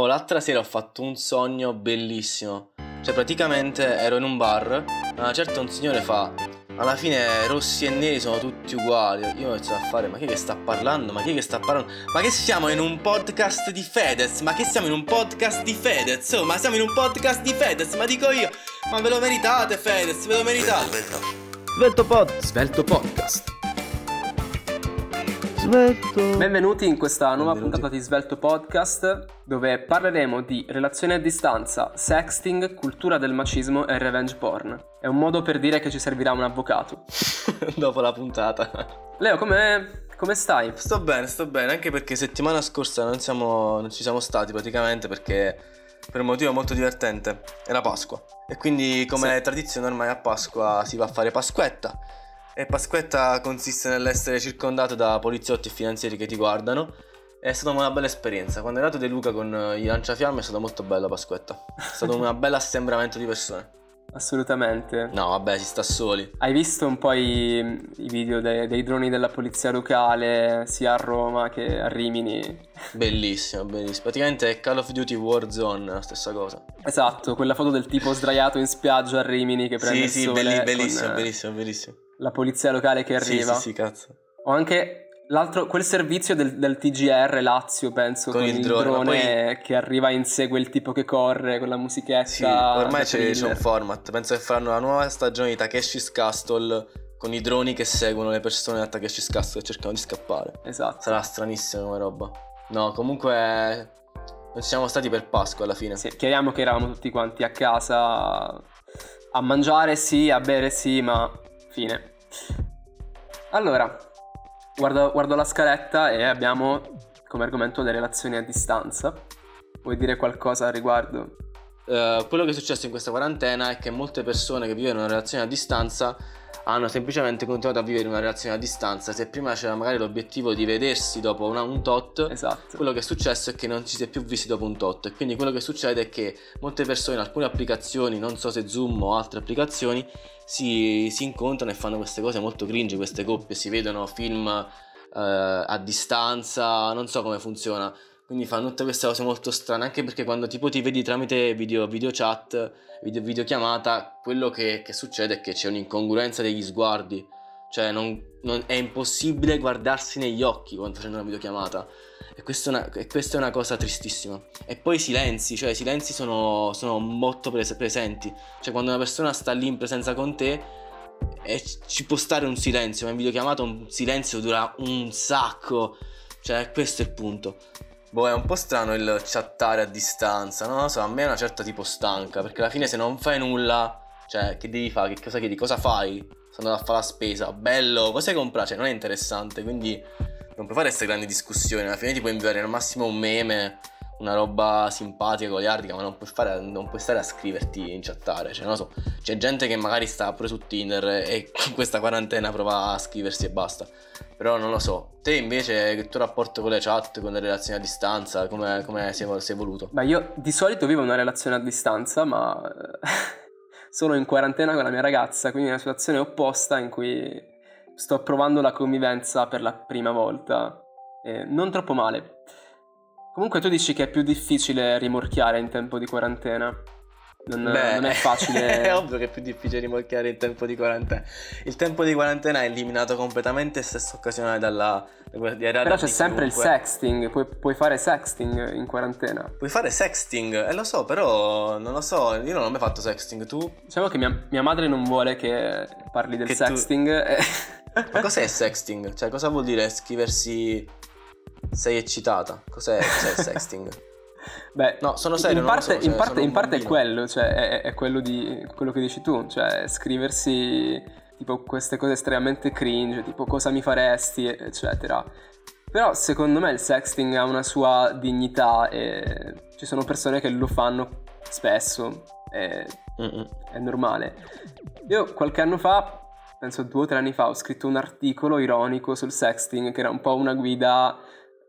Oh, l'altra sera ho fatto un sogno bellissimo. Cioè, praticamente ero in un bar, a una certa un signore fa. Alla fine rossi e neri sono tutti uguali. Io ho iniziato a fare, ma chi è che sta parlando? Ma chi è che sta parlando? Ma che siamo in un podcast di Fedez? Ma che siamo in un podcast di Fedez? Oh, ma siamo in un podcast di Fedez, ma dico io. Ma ve lo meritate, Fedez, ve lo meritate. Svelto Pod. Svelto Podcast. Svelto. Benvenuti in questa nuova Benvenuti. puntata di Svelto Podcast dove parleremo di relazioni a distanza, sexting, cultura del macismo e revenge porn. È un modo per dire che ci servirà un avvocato. Dopo la puntata. Leo, come, come stai? Sto bene, sto bene, anche perché settimana scorsa non, siamo, non ci siamo stati praticamente perché per un motivo molto divertente, era Pasqua. E quindi come Sì. tradizione ormai a Pasqua si va a fare Pasquetta. E Pasquetta consiste nell'essere circondato da poliziotti e finanzieri che ti guardano. È stata una bella esperienza. Quando è nato De Luca con eh, i lanciafiamme è stata molto bella Pasquetta. È stato un bel assembramento di persone. Assolutamente. No, vabbè, si sta soli. Hai visto un po' i, i video dei, dei droni della polizia locale sia a Roma che a Rimini? Bellissimo, bellissimo. Praticamente è Call of Duty Warzone, la stessa cosa. Esatto, quella foto del tipo sdraiato in spiaggia a Rimini che prende Sì, il sì, sole belli- bellissimo, con, eh, bellissimo, bellissimo. La polizia locale che Sì, arriva. sì, sì, cazzo. O anche l'altro, quel servizio del, del TGR Lazio, penso, Con con, il drone, drone che arriva e insegue il tipo che corre con la musichetta. Sì, ormai da c'è, c'è un format. Penso che faranno la nuova stagione di Takeshi's Castle con i droni che seguono le persone a Takeshi's Castle e cercano di scappare. Esatto. Sarà stranissima come roba. No, comunque non siamo stati per Pasqua alla fine. Sì, chiariamo che eravamo tutti quanti a casa a mangiare sì, a bere sì, ma fine. Allora, guardo, guardo la scaletta e abbiamo come argomento le relazioni a distanza. Vuoi dire qualcosa al riguardo? Eh, quello che è successo in questa quarantena è che molte persone che vivono una relazione a distanza hanno semplicemente continuato a vivere una relazione a distanza. Se prima c'era magari l'obiettivo di vedersi dopo una- un tot, Esatto. quello che è successo è che non ci si è più visti dopo un tot e quindi quello che succede è che molte persone alcune applicazioni, non so se Zoom o altre applicazioni, si, si incontrano e fanno queste cose molto cringe, queste coppie, si vedono film eh, a distanza, non so come funziona. Quindi fanno tutte queste cose molto strane, anche perché quando tipo ti vedi tramite video, video chat, video, videochiamata, quello che, che succede è che c'è un'incongruenza degli sguardi. Cioè non- non- è impossibile guardarsi negli occhi quando facendo una videochiamata. E questa è una, questa è una cosa tristissima. E poi i silenzi, cioè i silenzi sono, sono molto pres- presenti. Cioè quando una persona sta lì in presenza con te e ci può stare un silenzio, ma in videochiamata un silenzio dura un sacco. Cioè questo è il punto. Boh, è un po' strano il chattare a distanza, non lo so, a me è una certa tipo stanca, perché alla fine se non fai nulla, cioè che devi fare? Che cosa chiedi? Cosa fai? Sono andato a fare la spesa, bello, cosa hai comprato? Cioè non è interessante, quindi non puoi fare queste grandi discussioni, alla fine ti puoi inviare al massimo un meme, una roba simpatica, goliardica, ma non puoi, fare, non puoi stare a scriverti in chattare, cioè non so, c'è gente che magari sta pure su Tinder e con questa quarantena prova a scriversi e basta. Però non lo so, te invece il tuo rapporto con le chat, con le relazioni a distanza, come, come si è evoluto? Beh, io di solito vivo una relazione a distanza, ma eh, sono in quarantena con la mia ragazza, quindi è una situazione opposta in cui sto provando la convivenza per la prima volta. E non troppo male. Comunque tu dici che è più difficile rimorchiare in tempo di quarantena. Non, non è facile. è ovvio che è più difficile rimorchiare il tempo di quarantena. Il tempo di quarantena è eliminato completamente il sesso occasionale dalla... Però c'è sempre il sexting, puoi, puoi fare sexting in quarantena. Puoi fare sexting, eh lo so, però non lo so, io non ho mai fatto sexting, tu? Diciamo che mia, mia madre non vuole che parli del Che tu- sexting. e- Ma cos'è sexting? Cioè, cosa vuol dire scriversi sei eccitata? Cos'è, cos'è il sexting? Beh, No, sono serio, in parte, so, cioè, in parte, in parte è quello, cioè è, è quello, di, quello che dici tu, cioè scriversi tipo queste cose estremamente cringe, tipo cosa mi faresti, eccetera. Però secondo me il sexting ha una sua dignità e ci sono persone che lo fanno spesso, e è normale. Io qualche anno fa, penso due o tre anni fa, ho scritto un articolo ironico sul sexting che era un po' una guida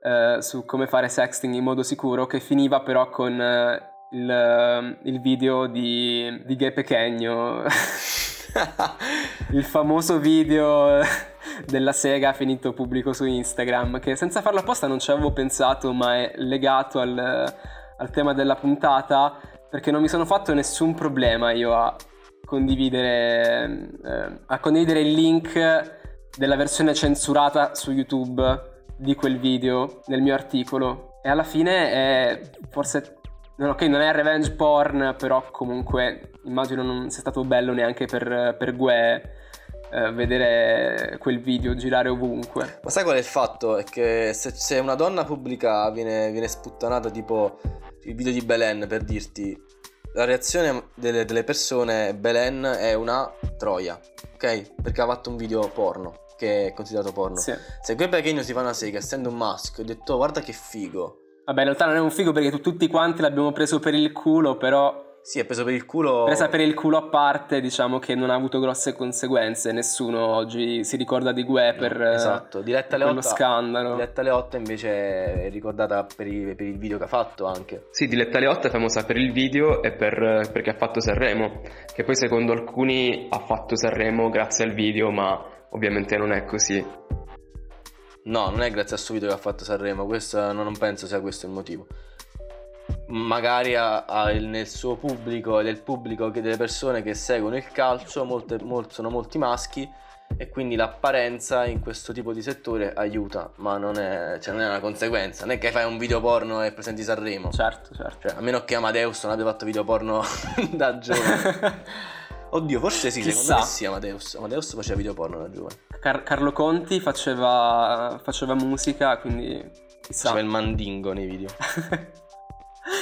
eh, su come fare sexting in modo sicuro, che finiva però con eh, il, eh, il video di, di Gay Pechegno, il famoso video della Sega finito pubblico su Instagram, che senza farlo apposta non ci avevo pensato, ma è legato al, al tema della puntata perché non mi sono fatto nessun problema io a condividere, eh, a condividere il link della versione censurata su YouTube di quel video nel mio articolo e alla fine è forse ok non è revenge porn però comunque immagino non sia stato bello neanche per, per Gue eh, vedere quel video girare ovunque. Ma sai qual è il fatto? È che se, se una donna pubblica viene, viene sputtanata tipo il video di Belen per dirti la reazione delle, delle persone Belen è una troia, ok? Perché ha fatto un video porno che è considerato porno. Sì. Se quel Pechegno si fa una sega essendo un maschio, ho detto guarda che figo. Vabbè, in realtà non è un figo perché tutti quanti l'abbiamo preso per il culo, però sì, è preso per il culo. Presa per il culo a parte, diciamo che non ha avuto grosse conseguenze. Nessuno oggi si ricorda di Gue per, esatto. Diretta alle quello 8, scandalo. Diletta Leotta invece è ricordata per, i, per, il video che ha fatto anche. Sì, Diletta Leotta è famosa per il video e per, perché ha fatto Sanremo. Che poi secondo alcuni ha fatto Sanremo grazie al video, ma ovviamente non è così. No, non è grazie al suo video che ha fatto Sanremo, questo, non penso sia questo il motivo magari ha, ha nel suo pubblico, del pubblico che delle persone che seguono il calcio, molte, molte, sono molti maschi e quindi l'apparenza in questo tipo di settore aiuta, ma non è, cioè non è una conseguenza, non è che fai un video porno e presenti Sanremo. Certo, certo. Cioè, a meno che Amadeus non abbia fatto video porno da giovane. Oddio, forse sì, Chissà. secondo me sì Amadeus. Amadeus faceva video porno da giovane. Car- Carlo Conti faceva, faceva musica, quindi chissà. Faceva il mandingo nei video.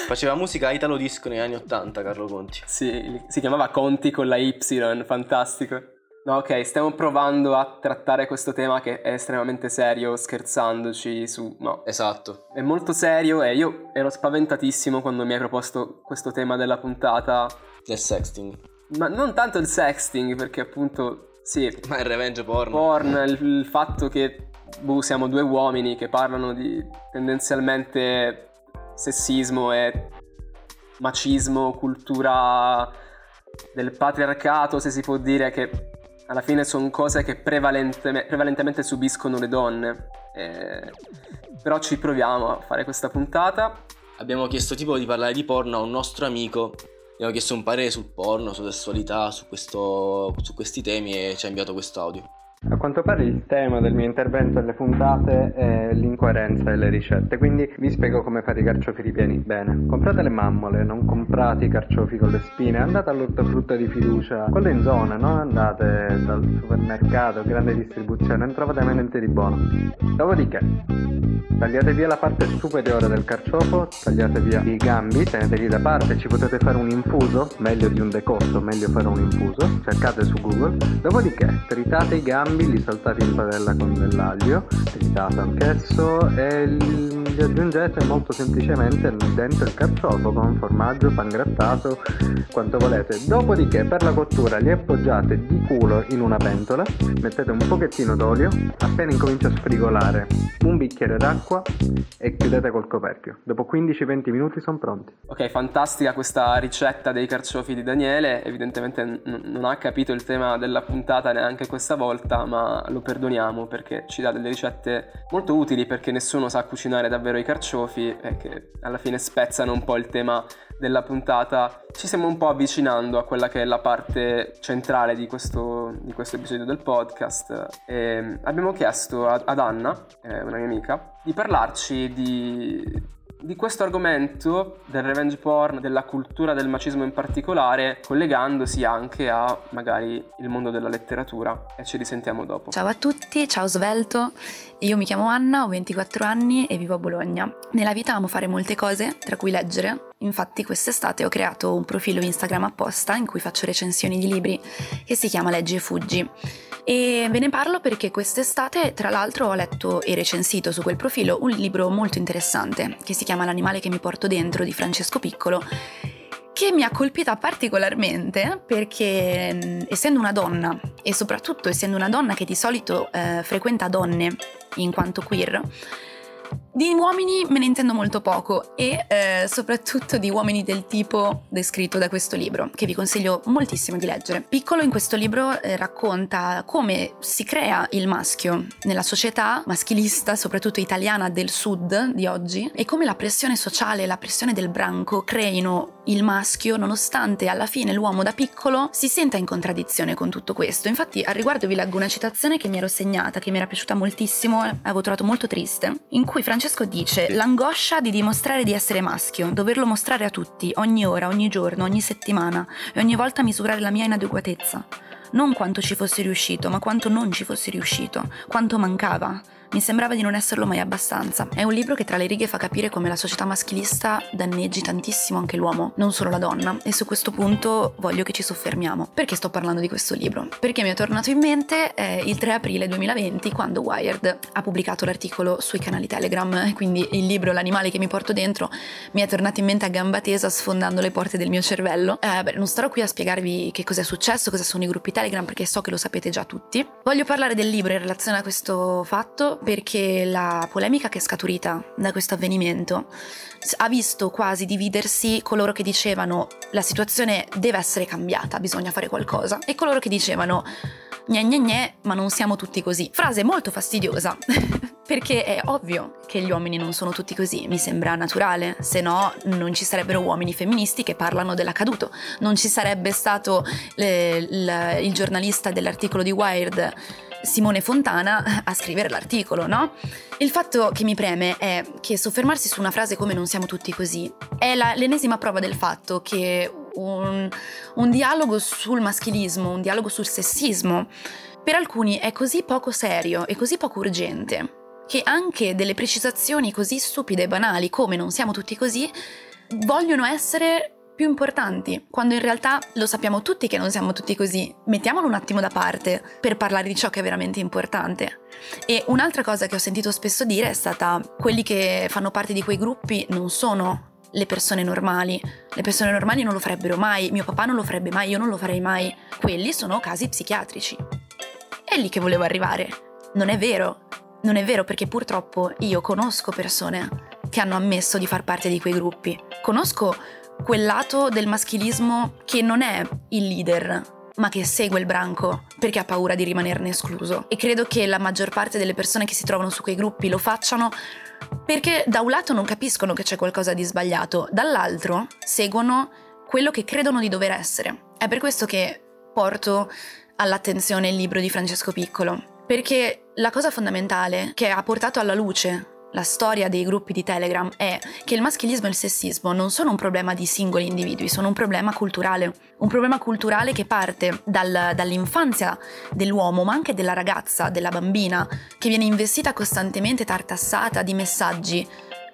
Faceva musica italo disco negli anni 80 Carlo Conti. Sì, si chiamava Conti con la Y, fantastico. No, ok, stiamo provando a trattare questo tema che è estremamente serio, scherzandoci su... No. Esatto. È molto serio e io ero spaventatissimo quando mi hai proposto questo tema della puntata. Del sexting. Ma non tanto il sexting, perché appunto... Sì. Ma il revenge porn. Porn, il, il fatto che... Boh, siamo due uomini che parlano di tendenzialmente sessismo e macismo, cultura del patriarcato, se si può dire, che alla fine sono cose che prevalente, prevalentemente subiscono le donne. Eh, però ci proviamo a fare questa puntata. Abbiamo chiesto tipo di parlare di porno a un nostro amico. Abbiamo chiesto un parere sul porno, sulla sessualità, su, questo, su questi temi e ci ha inviato questo audio. A quanto pare il tema del mio intervento alle puntate è l'incoerenza delle ricette, quindi vi spiego come fare i carciofi ripieni bene. Comprate le mammole, non comprate i carciofi con le spine, andate all'ortofrutta di fiducia, quello in zona, non andate dal supermercato, grande distribuzione, non trovate mai niente di buono. Dopodiché, tagliate via la parte superiore del carciofo, tagliate via i gambi, teneteli da parte, ci potete fare un infuso, meglio di un decotto, meglio fare un infuso, cercate su Google. Dopodiché, tritate i gambi entrambi, li saltate in padella con dell'aglio, tritato anch'esso e li aggiungete molto semplicemente dentro il carciofo con formaggio, pangrattato, quanto volete. Dopodiché per la cottura li appoggiate di culo in una pentola, mettete un pochettino d'olio, appena incomincia a sfrigolare un bicchiere d'acqua e chiudete col coperchio. Dopo 15-20 minuti sono pronti. Ok, fantastica questa ricetta dei carciofi di Daniele, evidentemente n- non ha capito il tema della puntata neanche questa volta ma lo perdoniamo perché ci dà delle ricette molto utili perché nessuno sa cucinare davvero i carciofi e che alla fine spezzano un po' il tema della puntata. Ci stiamo un po' avvicinando a quella che è la parte centrale di questo, di questo episodio del podcast e abbiamo chiesto ad Anna, una mia amica, di parlarci di di questo argomento del revenge porn, della cultura del macismo in particolare, collegandosi anche a magari il mondo della letteratura e ci risentiamo dopo. Ciao a tutti, ciao Svelto, io mi chiamo Anna, ho 24 anni e vivo a Bologna. Nella vita amo fare molte cose, tra cui leggere, infatti quest'estate ho creato un profilo Instagram apposta in cui faccio recensioni di libri che si chiama Leggi e Fuggi. E ve ne parlo perché quest'estate, tra l'altro, ho letto e recensito su quel profilo un libro molto interessante che si chiama L'animale che mi porto dentro di Francesco Piccolo che mi ha colpita particolarmente perché essendo una donna e soprattutto essendo una donna che di solito eh, frequenta donne in quanto queer, Di uomini me ne intendo molto poco e eh, soprattutto di uomini del tipo descritto da questo libro, che vi consiglio moltissimo di leggere. Piccolo in questo libro eh, racconta come si crea il maschio nella società maschilista, soprattutto italiana del sud di oggi, e come la pressione sociale e la pressione del branco creino il maschio nonostante alla fine l'uomo da piccolo si senta in contraddizione con tutto questo. Infatti al riguardo vi leggo una citazione che mi ero segnata, che mi era piaciuta moltissimo, avevo trovato molto triste, in cui Francesco dice l'angoscia di dimostrare di essere maschio, doverlo mostrare a tutti, ogni ora, ogni giorno, ogni settimana e ogni volta misurare la mia inadeguatezza. Non quanto ci fossi riuscito, ma quanto non ci fossi riuscito, quanto mancava, mi sembrava di non esserlo mai abbastanza. È un libro che tra le righe fa capire come la società maschilista danneggi tantissimo anche l'uomo, non solo la donna, e su questo punto voglio che ci soffermiamo. Perché sto parlando di questo libro? Perché mi è tornato in mente eh, il 3 aprile 2020 quando Wired ha pubblicato l'articolo sui canali Telegram, quindi il libro L'animale che mi porto dentro mi è tornato in mente a gamba tesa sfondando le porte del mio cervello. Eh, beh, non starò qui a spiegarvi che cosa è successo, cosa sono i gruppi Telegram perché so che lo sapete già tutti. Voglio parlare del libro in relazione a questo fatto perché la polemica che è scaturita da questo avvenimento ha visto quasi dividersi coloro che dicevano la situazione deve essere cambiata, bisogna fare qualcosa, e coloro che dicevano gne gne gne, ma non siamo tutti così. Frase molto fastidiosa, perché è ovvio che gli uomini non sono tutti così, mi sembra naturale, se no non ci sarebbero uomini femministi che parlano dell'accaduto, non ci sarebbe stato eh, il, il giornalista dell'articolo di Wired Simone Fontana a scrivere l'articolo, no? Il fatto che mi preme è che soffermarsi su una frase come non siamo tutti così è la, l'ennesima prova del fatto che un, un dialogo sul maschilismo, un dialogo sul sessismo, per alcuni è così poco serio e così poco urgente che anche delle precisazioni così stupide e banali come non siamo tutti così vogliono essere più importanti, quando in realtà lo sappiamo tutti che non siamo tutti così. Mettiamolo un attimo da parte per parlare di ciò che è veramente importante. E un'altra cosa che ho sentito spesso dire è stata quelli che fanno parte di quei gruppi non sono le persone normali. Le persone normali non lo farebbero mai, mio papà non lo farebbe mai, io non lo farei mai. Quelli sono casi psichiatrici. È lì che volevo arrivare. Non è vero. Non è vero perché purtroppo io conosco persone che hanno ammesso di far parte di quei gruppi. Conosco quel lato del maschilismo che non è il leader, ma che segue il branco perché ha paura di rimanerne escluso. E credo che la maggior parte delle persone che si trovano su quei gruppi lo facciano perché da un lato non capiscono che c'è qualcosa di sbagliato, dall'altro seguono quello che credono di dover essere. È per questo che porto all'attenzione il libro di Francesco Piccolo, perché la cosa fondamentale che ha portato alla luce la storia dei gruppi di Telegram è che il maschilismo e il sessismo non sono un problema di singoli individui, sono un problema culturale. Un problema culturale che parte dal, dall'infanzia dell'uomo, ma anche della ragazza, della bambina, che viene investita costantemente tartassata di messaggi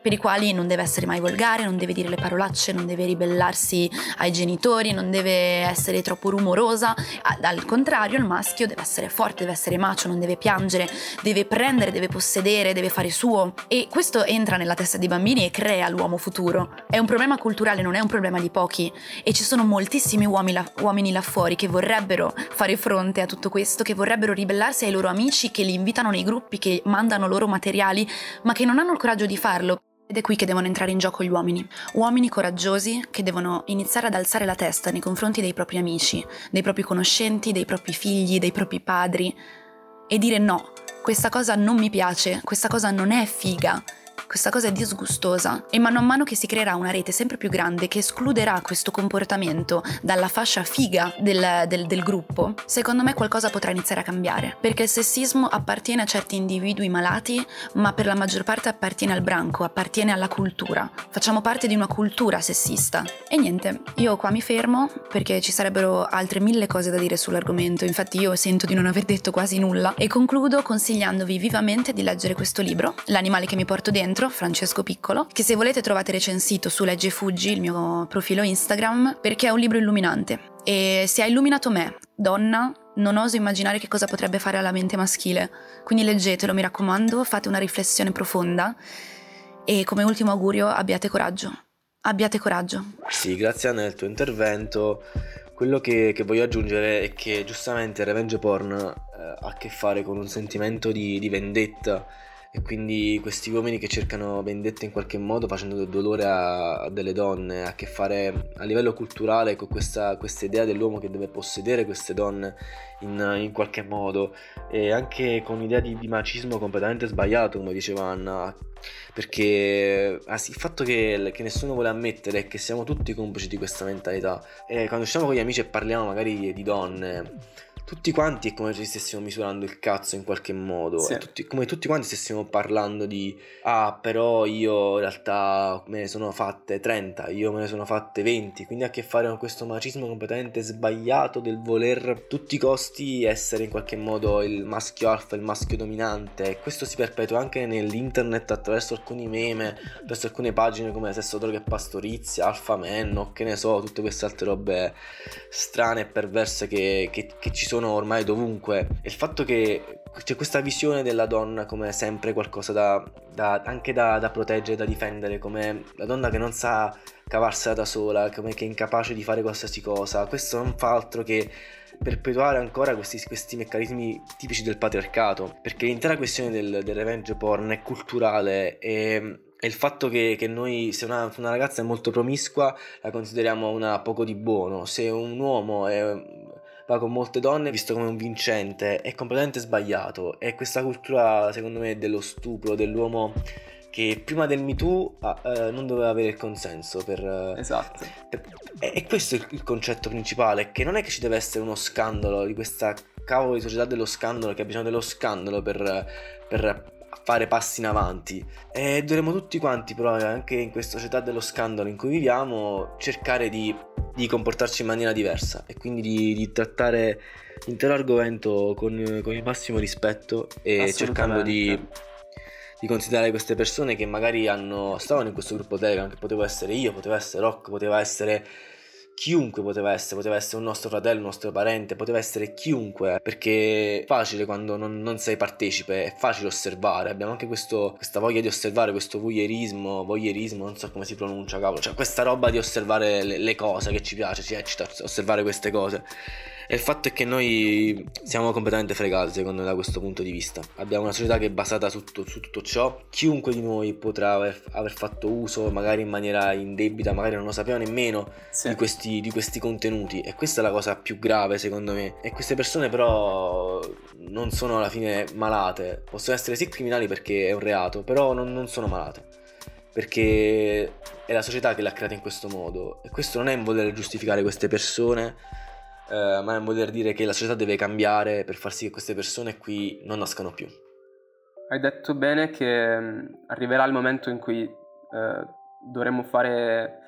per i quali non deve essere mai volgare, non deve dire le parolacce, non deve ribellarsi ai genitori, non deve essere troppo rumorosa. Al contrario, il maschio deve essere forte, deve essere macio, non deve piangere, deve prendere, deve possedere, deve fare suo. E questo entra nella testa dei bambini e crea l'uomo futuro. È un problema culturale, non è un problema di pochi. E ci sono moltissimi uomini là, uomini là fuori che vorrebbero fare fronte a tutto questo, che vorrebbero ribellarsi ai loro amici, che li invitano nei gruppi, che mandano loro materiali, ma che non hanno il coraggio di farlo. Ed è qui che devono entrare in gioco gli uomini. Uomini coraggiosi che devono iniziare ad alzare la testa nei confronti dei propri amici, dei propri conoscenti, dei propri figli, dei propri padri e dire no, questa cosa non mi piace, questa cosa non è figa, questa cosa è disgustosa e mano a mano che si creerà una rete sempre più grande che escluderà questo comportamento dalla fascia figa del, del, del gruppo, secondo me qualcosa potrà iniziare a cambiare. Perché il sessismo appartiene a certi individui malati, ma per la maggior parte appartiene al branco, appartiene alla cultura. Facciamo parte di una cultura sessista. E niente, io qua mi fermo perché ci sarebbero altre mille cose da dire sull'argomento, infatti io sento di non aver detto quasi nulla e concludo consigliandovi vivamente di leggere questo libro, L'animale che mi porto dentro altro, Francesco Piccolo, che se volete trovate recensito su Legge Fuggi, il mio profilo Instagram, perché è un libro illuminante. E se ha illuminato me, donna, non oso immaginare che cosa potrebbe fare alla mente maschile. Quindi leggetelo, mi raccomando, fate una riflessione profonda e come ultimo augurio abbiate coraggio. Abbiate coraggio. Sì, grazie Anna del tuo intervento. Quello che, che, voglio aggiungere è che giustamente revenge porn eh, ha a che fare con un sentimento di, di vendetta e quindi questi uomini che cercano vendetta in qualche modo facendo del dolore a, a delle donne, a che fare a livello culturale con questa, questa idea dell'uomo che deve possedere queste donne in, in qualche modo. E anche con un'idea di, di macismo completamente sbagliato come diceva Anna. Perché ah il fatto che, che, nessuno vuole ammettere è che siamo tutti complici di questa mentalità. E quando usciamo con gli amici e parliamo magari di donne tutti quanti è come se stessimo misurando il cazzo in qualche modo. Sì. Tutti, come tutti quanti stessimo parlando di ah, però io in realtà me ne sono fatte 30, io me ne sono fatte 20. Quindi ha a che fare con questo macismo completamente sbagliato del voler a tutti i costi essere in qualche modo il maschio alfa, il maschio dominante. E questo si perpetua anche nell'internet attraverso alcuni meme, attraverso alcune pagine come Sesso Droga e Pastorizia, Alfa Men, o che ne so, tutte queste altre robe strane e perverse che, che, che ci sono sono ormai dovunque. Il fatto che c'è questa visione della donna come sempre qualcosa da, da anche da, da, proteggere, da difendere, come la donna che non sa cavarsela da sola, come che è incapace di fare qualsiasi cosa. Questo non fa altro che perpetuare ancora questi, questi, meccanismi tipici del patriarcato, perché l'intera questione del, del revenge porn è culturale e e il fatto che, che noi, se una, una, ragazza è molto promiscua, la consideriamo una poco di buono. Se un uomo è, va con molte donne visto come un vincente è completamente sbagliato. E questa cultura, secondo me, dello stupro, dell'uomo che prima del Me Too eh, non doveva avere il consenso per... Eh, esatto. Per, e, questo è il, il concetto principale, che non è che ci deve essere uno scandalo di questa cavolo di società dello scandalo, che ha bisogno dello scandalo per, per fare passi in avanti. E dovremmo tutti quanti però anche in questa società dello scandalo in cui viviamo cercare di, di comportarci in maniera diversa e quindi di, di trattare l'intero argomento con, con, il massimo rispetto e cercando di, di, considerare queste persone che magari hanno, stavano in questo gruppo Telegram che potevo essere io, poteva essere Rock, poteva essere chiunque poteva essere, poteva essere un nostro fratello, un nostro parente, poteva essere chiunque, perché è facile quando non, non sei partecipe, è facile osservare, abbiamo anche questo, questa voglia di osservare, questo voyeurismo, voyeurismo, non so come si pronuncia, cavolo, cioè questa roba di osservare le, le cose che ci piace, ci eccita osservare queste cose. E il fatto è che noi siamo completamente fregati, secondo me, da questo punto di vista. Abbiamo una società che è basata su, tutto, su tutto ciò. Chiunque di noi potrà aver, aver, fatto uso, magari in maniera indebita, magari non lo sapeva nemmeno, sì. di, questi, di questi contenuti. E questa è la cosa più grave, secondo me. E queste persone, però, non sono alla fine malate. Possono essere sì criminali perché è un reato, però non, non sono malate perché è la società che l'ha creata in questo modo e questo non è un voler giustificare queste persone eh, ma è un voler dire che la società deve cambiare per far sì che queste persone qui non nascano più. Hai detto bene che mm, arriverà il momento in cui eh, dovremo fare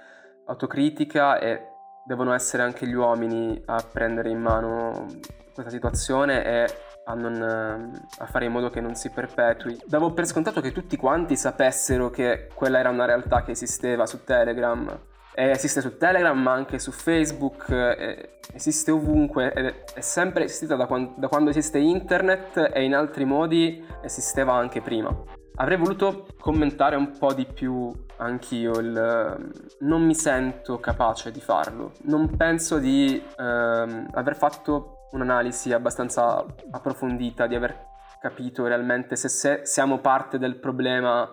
autocritica e devono essere anche gli uomini a prendere in mano questa situazione e a, non, eh, a, fare in modo che non si perpetui. Davo per scontato che tutti quanti sapessero che quella era una realtà che esisteva su Telegram eh, esiste su Telegram ma anche su Facebook, eh, esiste ovunque ed è sempre esistita da quando, da quando esiste internet e in altri modi esisteva anche prima. Avrei voluto commentare un po' di più anch'io, il, non mi sento capace di farlo, non penso di ehm, aver fatto un'analisi abbastanza approfondita, di aver capito realmente se, se siamo parte del problema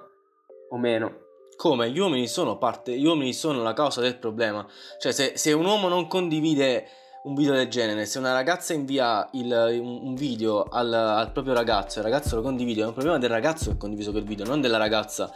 o meno come gli uomini sono parte, gli uomini sono la causa del problema. Cioè, se, se un uomo non condivide un video del genere, se una ragazza invia il, un video al, al, proprio ragazzo, il ragazzo lo condivide, è un problema del ragazzo che ha condiviso quel video, non della ragazza.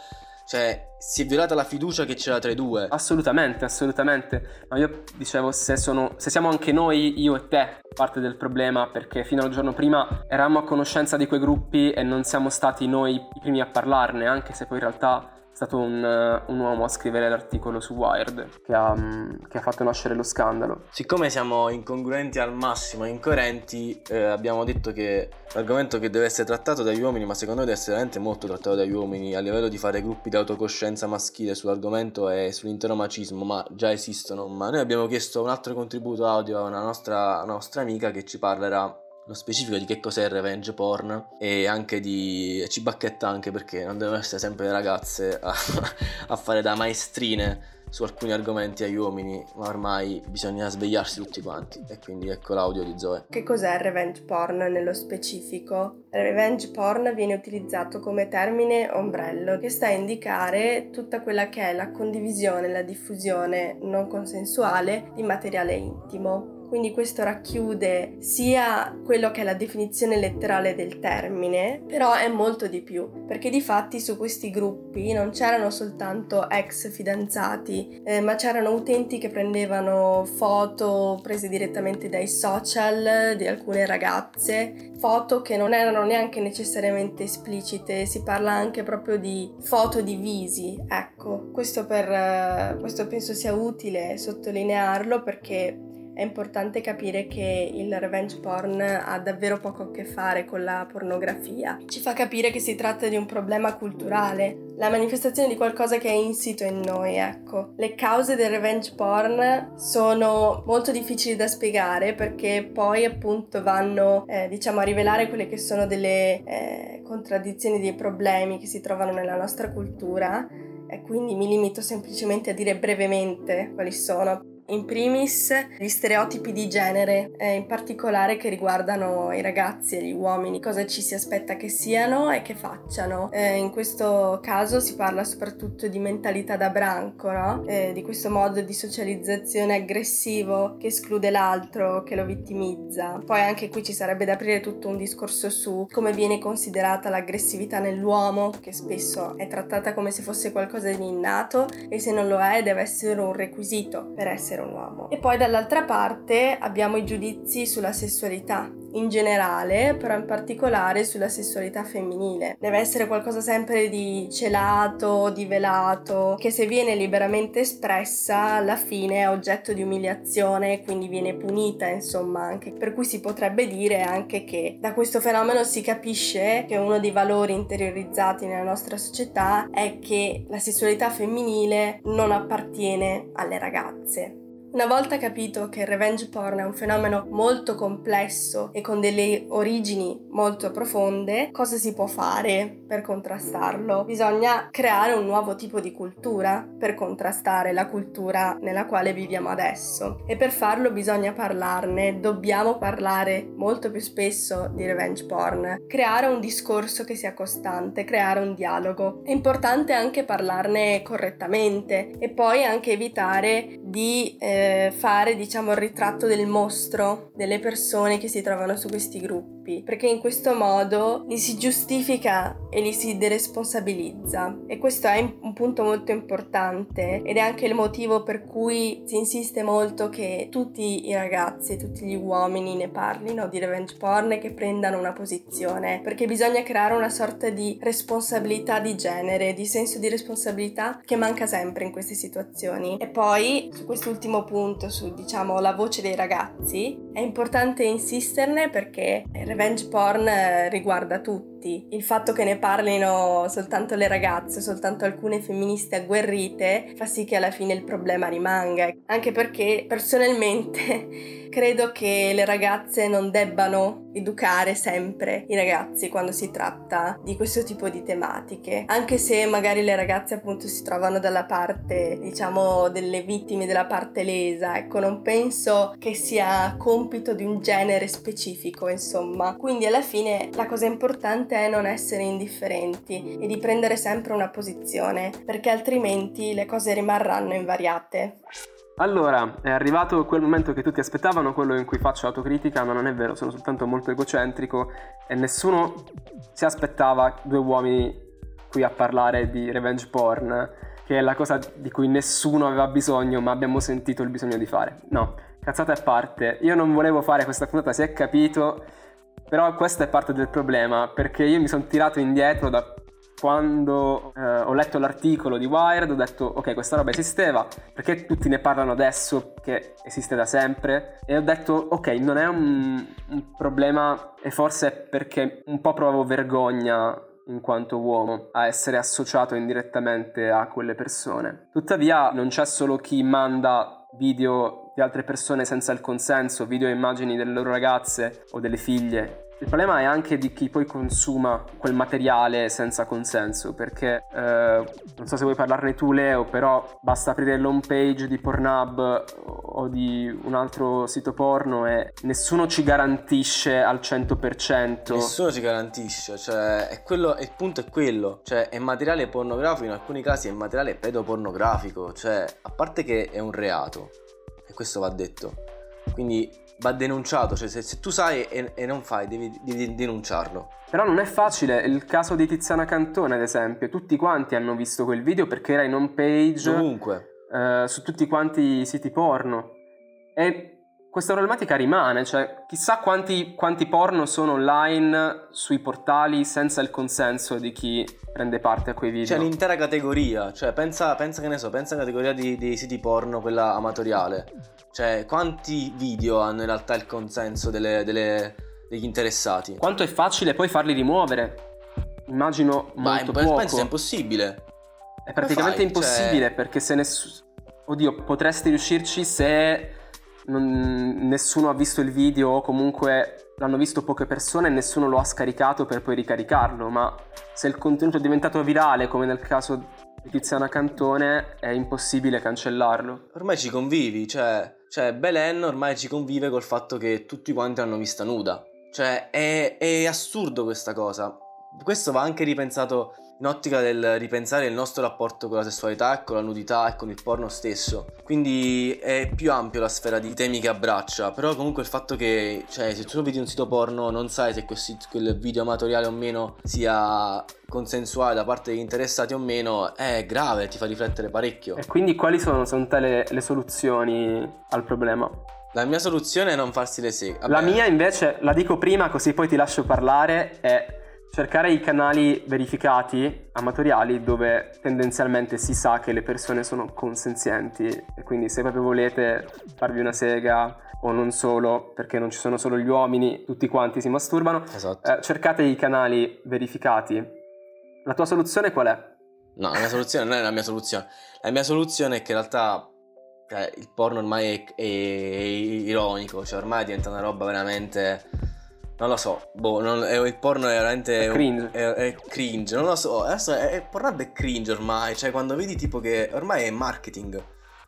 Cioè, si è violata la fiducia che c'era tra i due. Assolutamente, assolutamente. Ma io dicevo, se, sono, se siamo anche noi, io e te, parte del problema, perché fino al giorno prima eravamo a conoscenza di quei gruppi e non siamo stati noi i primi a parlarne, anche se poi in realtà stato un, uh, un, uomo a scrivere l'articolo su Wired che ha, um, che ha, fatto nascere lo scandalo. Siccome siamo incongruenti al massimo incoerenti, eh, abbiamo detto che l'argomento che deve essere trattato dagli uomini, ma secondo noi deve essere veramente molto trattato dagli uomini a livello di fare gruppi di autocoscienza maschile sull'argomento e sull'intero macismo, ma già esistono. Ma noi abbiamo chiesto un altro contributo audio a una nostra, una nostra amica che ci parlerà lo specifico di che cos'è il revenge porn e anche di ci bacchetta anche perché non devono essere sempre le ragazze a, a fare da maestrine su alcuni argomenti agli uomini, ma ormai bisogna svegliarsi tutti quanti. E quindi ecco l'audio di Zoe. Che cos'è il revenge porn nello specifico? Il revenge porn viene utilizzato come termine ombrello che sta a indicare tutta quella che è la condivisione, la diffusione non consensuale di materiale intimo quindi questo racchiude sia quello che è la definizione letterale del termine, però è molto di più, perché di fatti su questi gruppi non c'erano soltanto ex fidanzati, eh, ma c'erano utenti che prendevano foto prese direttamente dai social di alcune ragazze, foto che non erano neanche necessariamente esplicite, si parla anche proprio di foto di visi, ecco, questo, per, eh, questo penso sia utile sottolinearlo perché è importante capire che il revenge porn ha davvero poco a che fare con la pornografia. Ci fa capire che si tratta di un problema culturale, la manifestazione di qualcosa che è insito in noi, ecco. Le cause del revenge porn sono molto difficili da spiegare perché poi appunto vanno, eh, diciamo, a rivelare quelle che sono delle eh, contraddizioni, dei problemi che si trovano nella nostra cultura e quindi mi limito semplicemente a dire brevemente quali sono in primis gli stereotipi di genere, eh, in particolare che riguardano i ragazzi e gli uomini, cosa ci si aspetta che siano e che facciano. Eh, in questo caso si parla soprattutto di mentalità da branco, no? eh, di questo modo di socializzazione aggressivo che esclude l'altro, che lo vittimizza. Poi anche qui ci sarebbe da aprire tutto un discorso su come viene considerata l'aggressività nell'uomo, che spesso è trattata come se fosse qualcosa di innato e se non lo è deve essere un requisito per essere essere un uomo. E poi dall'altra parte abbiamo i giudizi sulla sessualità, in generale, però in particolare sulla sessualità femminile. Deve essere qualcosa sempre di celato, di velato, che se viene liberamente espressa alla fine è oggetto di umiliazione, quindi viene punita, insomma, anche. Per cui si potrebbe dire anche che da questo fenomeno si capisce che uno dei valori interiorizzati nella nostra società è che la sessualità femminile non appartiene alle ragazze. Una volta capito che il revenge porn è un fenomeno molto complesso e con delle origini molto profonde, cosa si può fare per contrastarlo? Bisogna creare un nuovo tipo di cultura per contrastare la cultura nella quale viviamo adesso e per farlo bisogna parlarne, dobbiamo parlare molto più spesso di revenge porn, creare un discorso che sia costante, creare un dialogo. È importante anche parlarne correttamente e poi anche evitare di eh, eh, fare diciamo il ritratto del mostro delle persone che si trovano su questi gruppi perché in questo modo li si giustifica e li si deresponsabilizza. E questo è un punto molto importante ed è anche il motivo per cui si insiste molto che tutti i ragazzi tutti gli uomini ne parlino di revenge porn e che prendano una posizione perché bisogna creare una sorta di responsabilità di genere di senso di responsabilità che manca sempre in queste situazioni. E poi su quest'ultimo punto su diciamo la voce dei ragazzi è importante insisterne perché il revenge porn eh, riguarda tutti il fatto che ne parlino soltanto le ragazze soltanto alcune femministe agguerrite fa sì che alla fine il problema rimanga anche perché personalmente credo che le ragazze non debbano educare sempre i ragazzi quando si tratta di questo tipo di tematiche, anche se magari le ragazze appunto si trovano dalla parte, diciamo, delle vittime, della parte lesa, ecco, non penso che sia compito di un genere specifico, insomma. Quindi alla fine la cosa importante è non essere indifferenti e di prendere sempre una posizione, perché altrimenti le cose rimarranno invariate. Allora, è arrivato quel momento che tutti aspettavano, quello in cui faccio autocritica, ma non è vero, sono soltanto molto egocentrico e nessuno si aspettava due uomini qui a parlare di revenge porn, che è la cosa di cui nessuno aveva bisogno, ma abbiamo sentito il bisogno di fare. No, cazzate a parte, io non volevo fare questa puntata, si è capito, però questo è parte del problema, perché io mi sono tirato indietro da quando eh, ho letto l'articolo di Wired ho detto ok questa roba esisteva perché tutti ne parlano adesso che esiste da sempre e ho detto ok non è un, un problema e forse è perché un po' provavo vergogna in quanto uomo a essere associato indirettamente a quelle persone tuttavia non c'è solo chi manda video di altre persone senza il consenso, video e immagini delle loro ragazze o delle figlie il problema è anche di chi poi consuma quel materiale senza consenso, perché eh, non so se vuoi parlarne tu Leo, però basta aprire l'home page di Pornhub o di un altro sito porno e nessuno ci garantisce al 100%. Nessuno ci garantisce, cioè è quello, il punto è quello, cioè è materiale pornografico, in alcuni casi è materiale pedopornografico, cioè a parte che è un reato, e questo va detto, quindi va denunciato, cioè se, se tu sai e, e, non fai devi, devi, denunciarlo. Però non è facile, il caso di Tiziana Cantone ad esempio, tutti quanti hanno visto quel video perché era in home page ovunque eh, su tutti quanti i siti porno e questa problematica rimane, cioè chissà quanti, quanti, porno sono online sui portali senza il consenso di chi prende parte a quei video. C'è l'intera categoria, cioè pensa, pensa che ne so, pensa alla categoria di, di siti porno, quella amatoriale. Cioè quanti video hanno in realtà il consenso delle, delle, degli interessati? Quanto è facile poi farli rimuovere? Immagino molto Ma poco. penso sia impossibile. È praticamente fai? impossibile cioè... perché se nessuno... Oddio, potresti riuscirci se non, nessuno ha visto il video o comunque l'hanno visto poche persone e nessuno lo ha scaricato per poi ricaricarlo, ma se il contenuto è diventato virale, come nel caso di Tiziana Cantone, è impossibile cancellarlo. Ormai ci convivi, cioè, cioè Belen ormai ci convive col fatto che tutti quanti l'hanno vista nuda. Cioè, è, è assurdo questa cosa. Questo va anche ripensato in ottica del ripensare il nostro rapporto con la sessualità con la nudità e con il porno stesso. Quindi è più ampio la sfera di temi che abbraccia, però comunque il fatto che, cioè, se tu vedi un sito porno non sai se quel video amatoriale o meno sia consensuale da parte degli interessati o meno, è grave, ti fa riflettere parecchio. E quindi quali sono secondo te le, le soluzioni al problema? La mia soluzione è non farsi le seghe. La mia invece, la dico prima così poi ti lascio parlare, è cercare i canali verificati amatoriali dove tendenzialmente si sa che le persone sono consenzienti e quindi se proprio volete farvi una sega o non solo perché non ci sono solo gli uomini, tutti quanti si masturbano, esatto. eh, cercate i canali verificati. La tua soluzione qual è? No, la mia soluzione non è la mia soluzione. La mia soluzione è che in realtà cioè, il porno ormai è, è, è ironico, cioè ormai diventa una roba veramente non lo so, boh, non, è, il porno è veramente... È cringe. È, è, cringe, non lo so, adesso è, è, Pornhub è cringe ormai, cioè quando vedi tipo che ormai è marketing,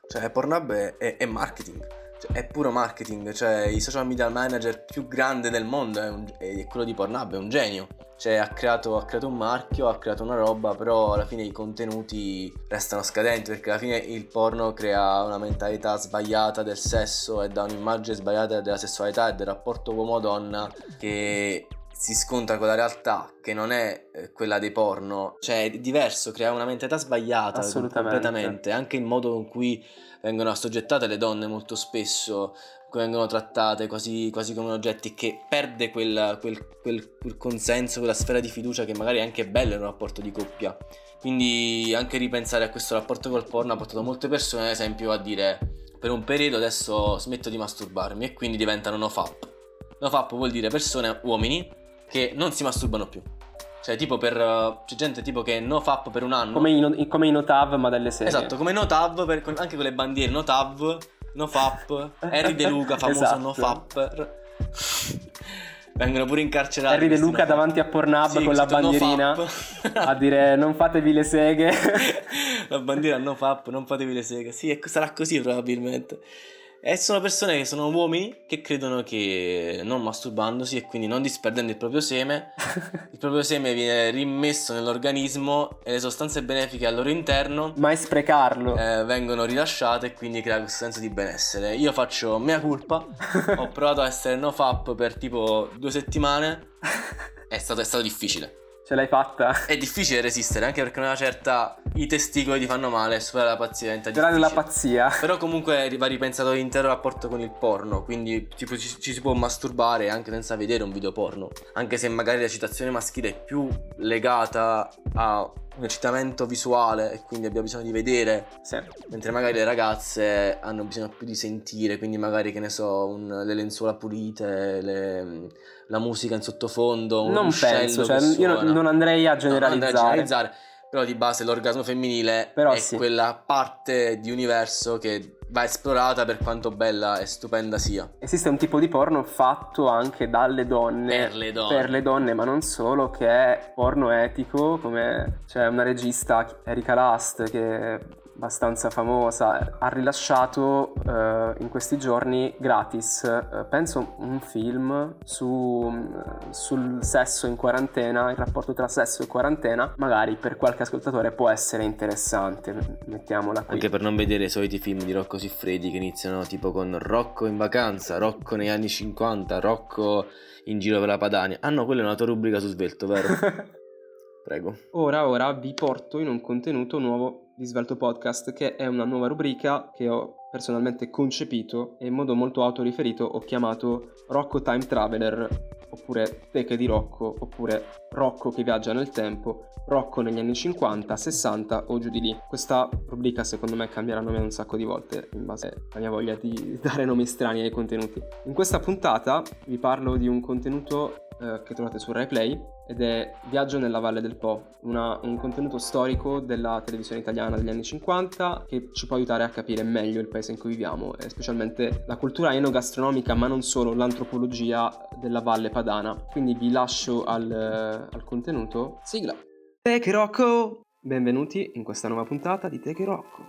cioè Pornhub è, è marketing, cioè, è puro marketing, cioè il social media manager più grande del mondo è, un, è quello di Pornhub, è un genio. Cioè ha creato, ha creato, un marchio, ha creato una roba, però alla fine i contenuti restano scadenti perché alla fine il porno crea una mentalità sbagliata del sesso e dà un'immagine sbagliata della sessualità e del rapporto uomo-donna che si scontra con la realtà che non è eh, quella dei porno, cioè è diverso, crea una mentalità sbagliata completamente, anche il modo in cui vengono assoggettate le donne molto spesso, vengono trattate quasi, quasi come oggetti, che perde quel, quel, quel, quel, consenso, quella sfera di fiducia che magari è anche bella in un rapporto di coppia. Quindi anche ripensare a questo rapporto col porno ha portato molte persone, ad esempio, a dire per un periodo adesso smetto di masturbarmi e quindi diventano nofap. Nofap vuol dire persone, uomini, che non si masturbano più. Cioè, tipo per. C'è gente tipo che no fap per un anno. Come i, come i Notav, ma delle serie. Esatto, come Notav, per, anche con le bandiere Notav, Nofap, Harry De Luca, famoso esatto. Nofapper. Vengono pure incarcerati. Harry De Luca davanti a Pornhub sì, con la bandierina a dire non fatevi le seghe. la bandiera no fap, non fatevi le seghe. Sì, sarà così probabilmente. E sono persone che sono uomini che credono che non masturbandosi e quindi non disperdendo il proprio seme, il proprio seme viene rimesso nell'organismo e le sostanze benefiche al loro interno, mai sprecarlo, eh, vengono rilasciate e quindi crea questo senso di benessere. Io faccio mea culpa, ho provato a essere no fap per tipo due settimane, è stato, è stato difficile. Ce l'hai fatta? È difficile resistere, anche perché una certa i testicoli ti fanno male, superare la pazzia diventa difficile. nella pazzia. Però comunque va ripensato l'intero rapporto con il porno, quindi tipo, ci, ci, si può masturbare anche senza vedere un video porno, anche se magari la citazione maschile è più legata a un eccitamento visuale e quindi abbiamo bisogno di vedere, sì. mentre magari le ragazze hanno bisogno più di sentire, quindi magari che ne so, un, le lenzuola pulite, le la musica in sottofondo, non penso, cioè, io non andrei a generalizzare. No, andrei a generalizzare. però di base l'orgasmo femminile Però è sì. quella parte di universo che va esplorata per quanto bella e stupenda sia. Esiste un tipo di porno fatto anche dalle donne. Per le donne. per le donne, ma non solo, che è porno etico, come c'è una regista, Erika Last, che abbastanza famosa, ha rilasciato eh, in questi giorni gratis, eh, penso un film su, mm, sul sesso in quarantena, il rapporto tra sesso e quarantena, magari per qualche ascoltatore può essere interessante, mettiamola qui. Anche per non vedere i soliti film di Rocco Siffredi che iniziano tipo con Rocco in vacanza, Rocco negli anni 50, Rocco in giro per la Padania. Ah no, quella è una tua rubrica su Svelto, vero? Prego. Ora, ora vi porto in un contenuto nuovo di Svelto Podcast, che è una nuova rubrica che ho personalmente concepito e in modo molto autoriferito ho chiamato Rocco Time Traveler, oppure Teche di Rocco, oppure Rocco che viaggia nel tempo, Rocco negli anni 50, 60 o giù di lì. Questa rubrica secondo me cambierà nome un sacco di volte in base alla mia voglia di dare nomi strani ai contenuti. In questa puntata vi parlo di un contenuto eh, che trovate su RaiPlay ed è Viaggio nella Valle del Po, una- un contenuto storico della televisione italiana degli anni 50 che ci può aiutare a capire meglio il paese in cui viviamo e specialmente la cultura enogastronomica ma non solo, l'antropologia della Valle Padana. Quindi vi lascio al, al contenuto. Sigla! Teche Rocco! Benvenuti in questa nuova puntata di Teche Rocco.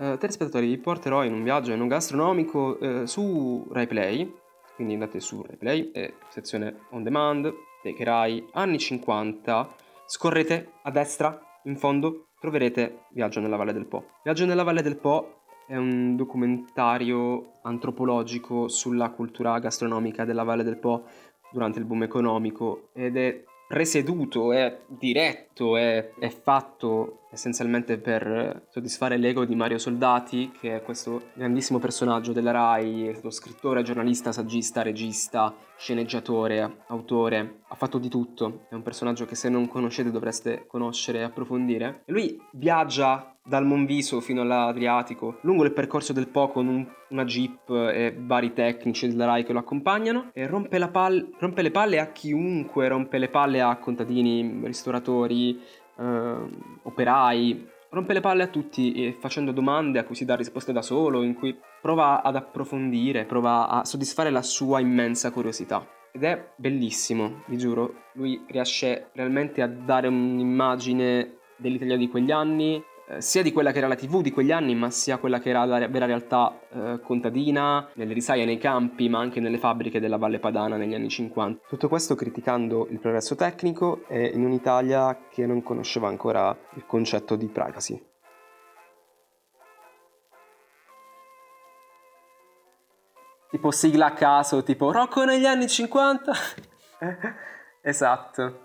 Eh, telespettatori, vi porterò in un viaggio enogastronomico eh, su RaiPlay, quindi andate su RaiPlay, eh, sezione on demand, Take Rai, anni 50, scorrete a destra, in fondo, troverete Viaggio nella Valle del Po. Viaggio nella Valle del Po è un documentario antropologico sulla cultura gastronomica della Valle del Po durante il boom economico ed è presieduto, è diretto, è, è fatto essenzialmente per soddisfare l'ego di Mario Soldati, che è questo grandissimo personaggio della RAI, è stato scrittore, giornalista, saggista, regista, sceneggiatore, autore, ha fatto di tutto, è un personaggio che se non conoscete dovreste conoscere e approfondire. E lui viaggia dal Monviso fino all'Adriatico, lungo il percorso del Po con un- una jeep e vari tecnici della RAI che lo accompagnano e rompe, pal- rompe le palle a chiunque, rompe le palle a contadini, ristoratori, ehm, operai, rompe le palle a tutti eh, facendo domande a cui si dà risposte da solo, in cui prova ad approfondire, prova a soddisfare la sua immensa curiosità. Ed è bellissimo, vi giuro, lui riesce realmente a dare un'immagine dell'Italia di quegli anni, eh, sia di quella che era la TV di quegli anni, ma sia quella che era la vera realtà eh, contadina, nelle risaie, nei campi, ma anche nelle fabbriche della Valle Padana negli anni 50. Tutto questo criticando il progresso tecnico e in un'Italia che non conosceva ancora il concetto di privacy. Tipo sigla a caso, tipo Rocco negli anni 50. esatto.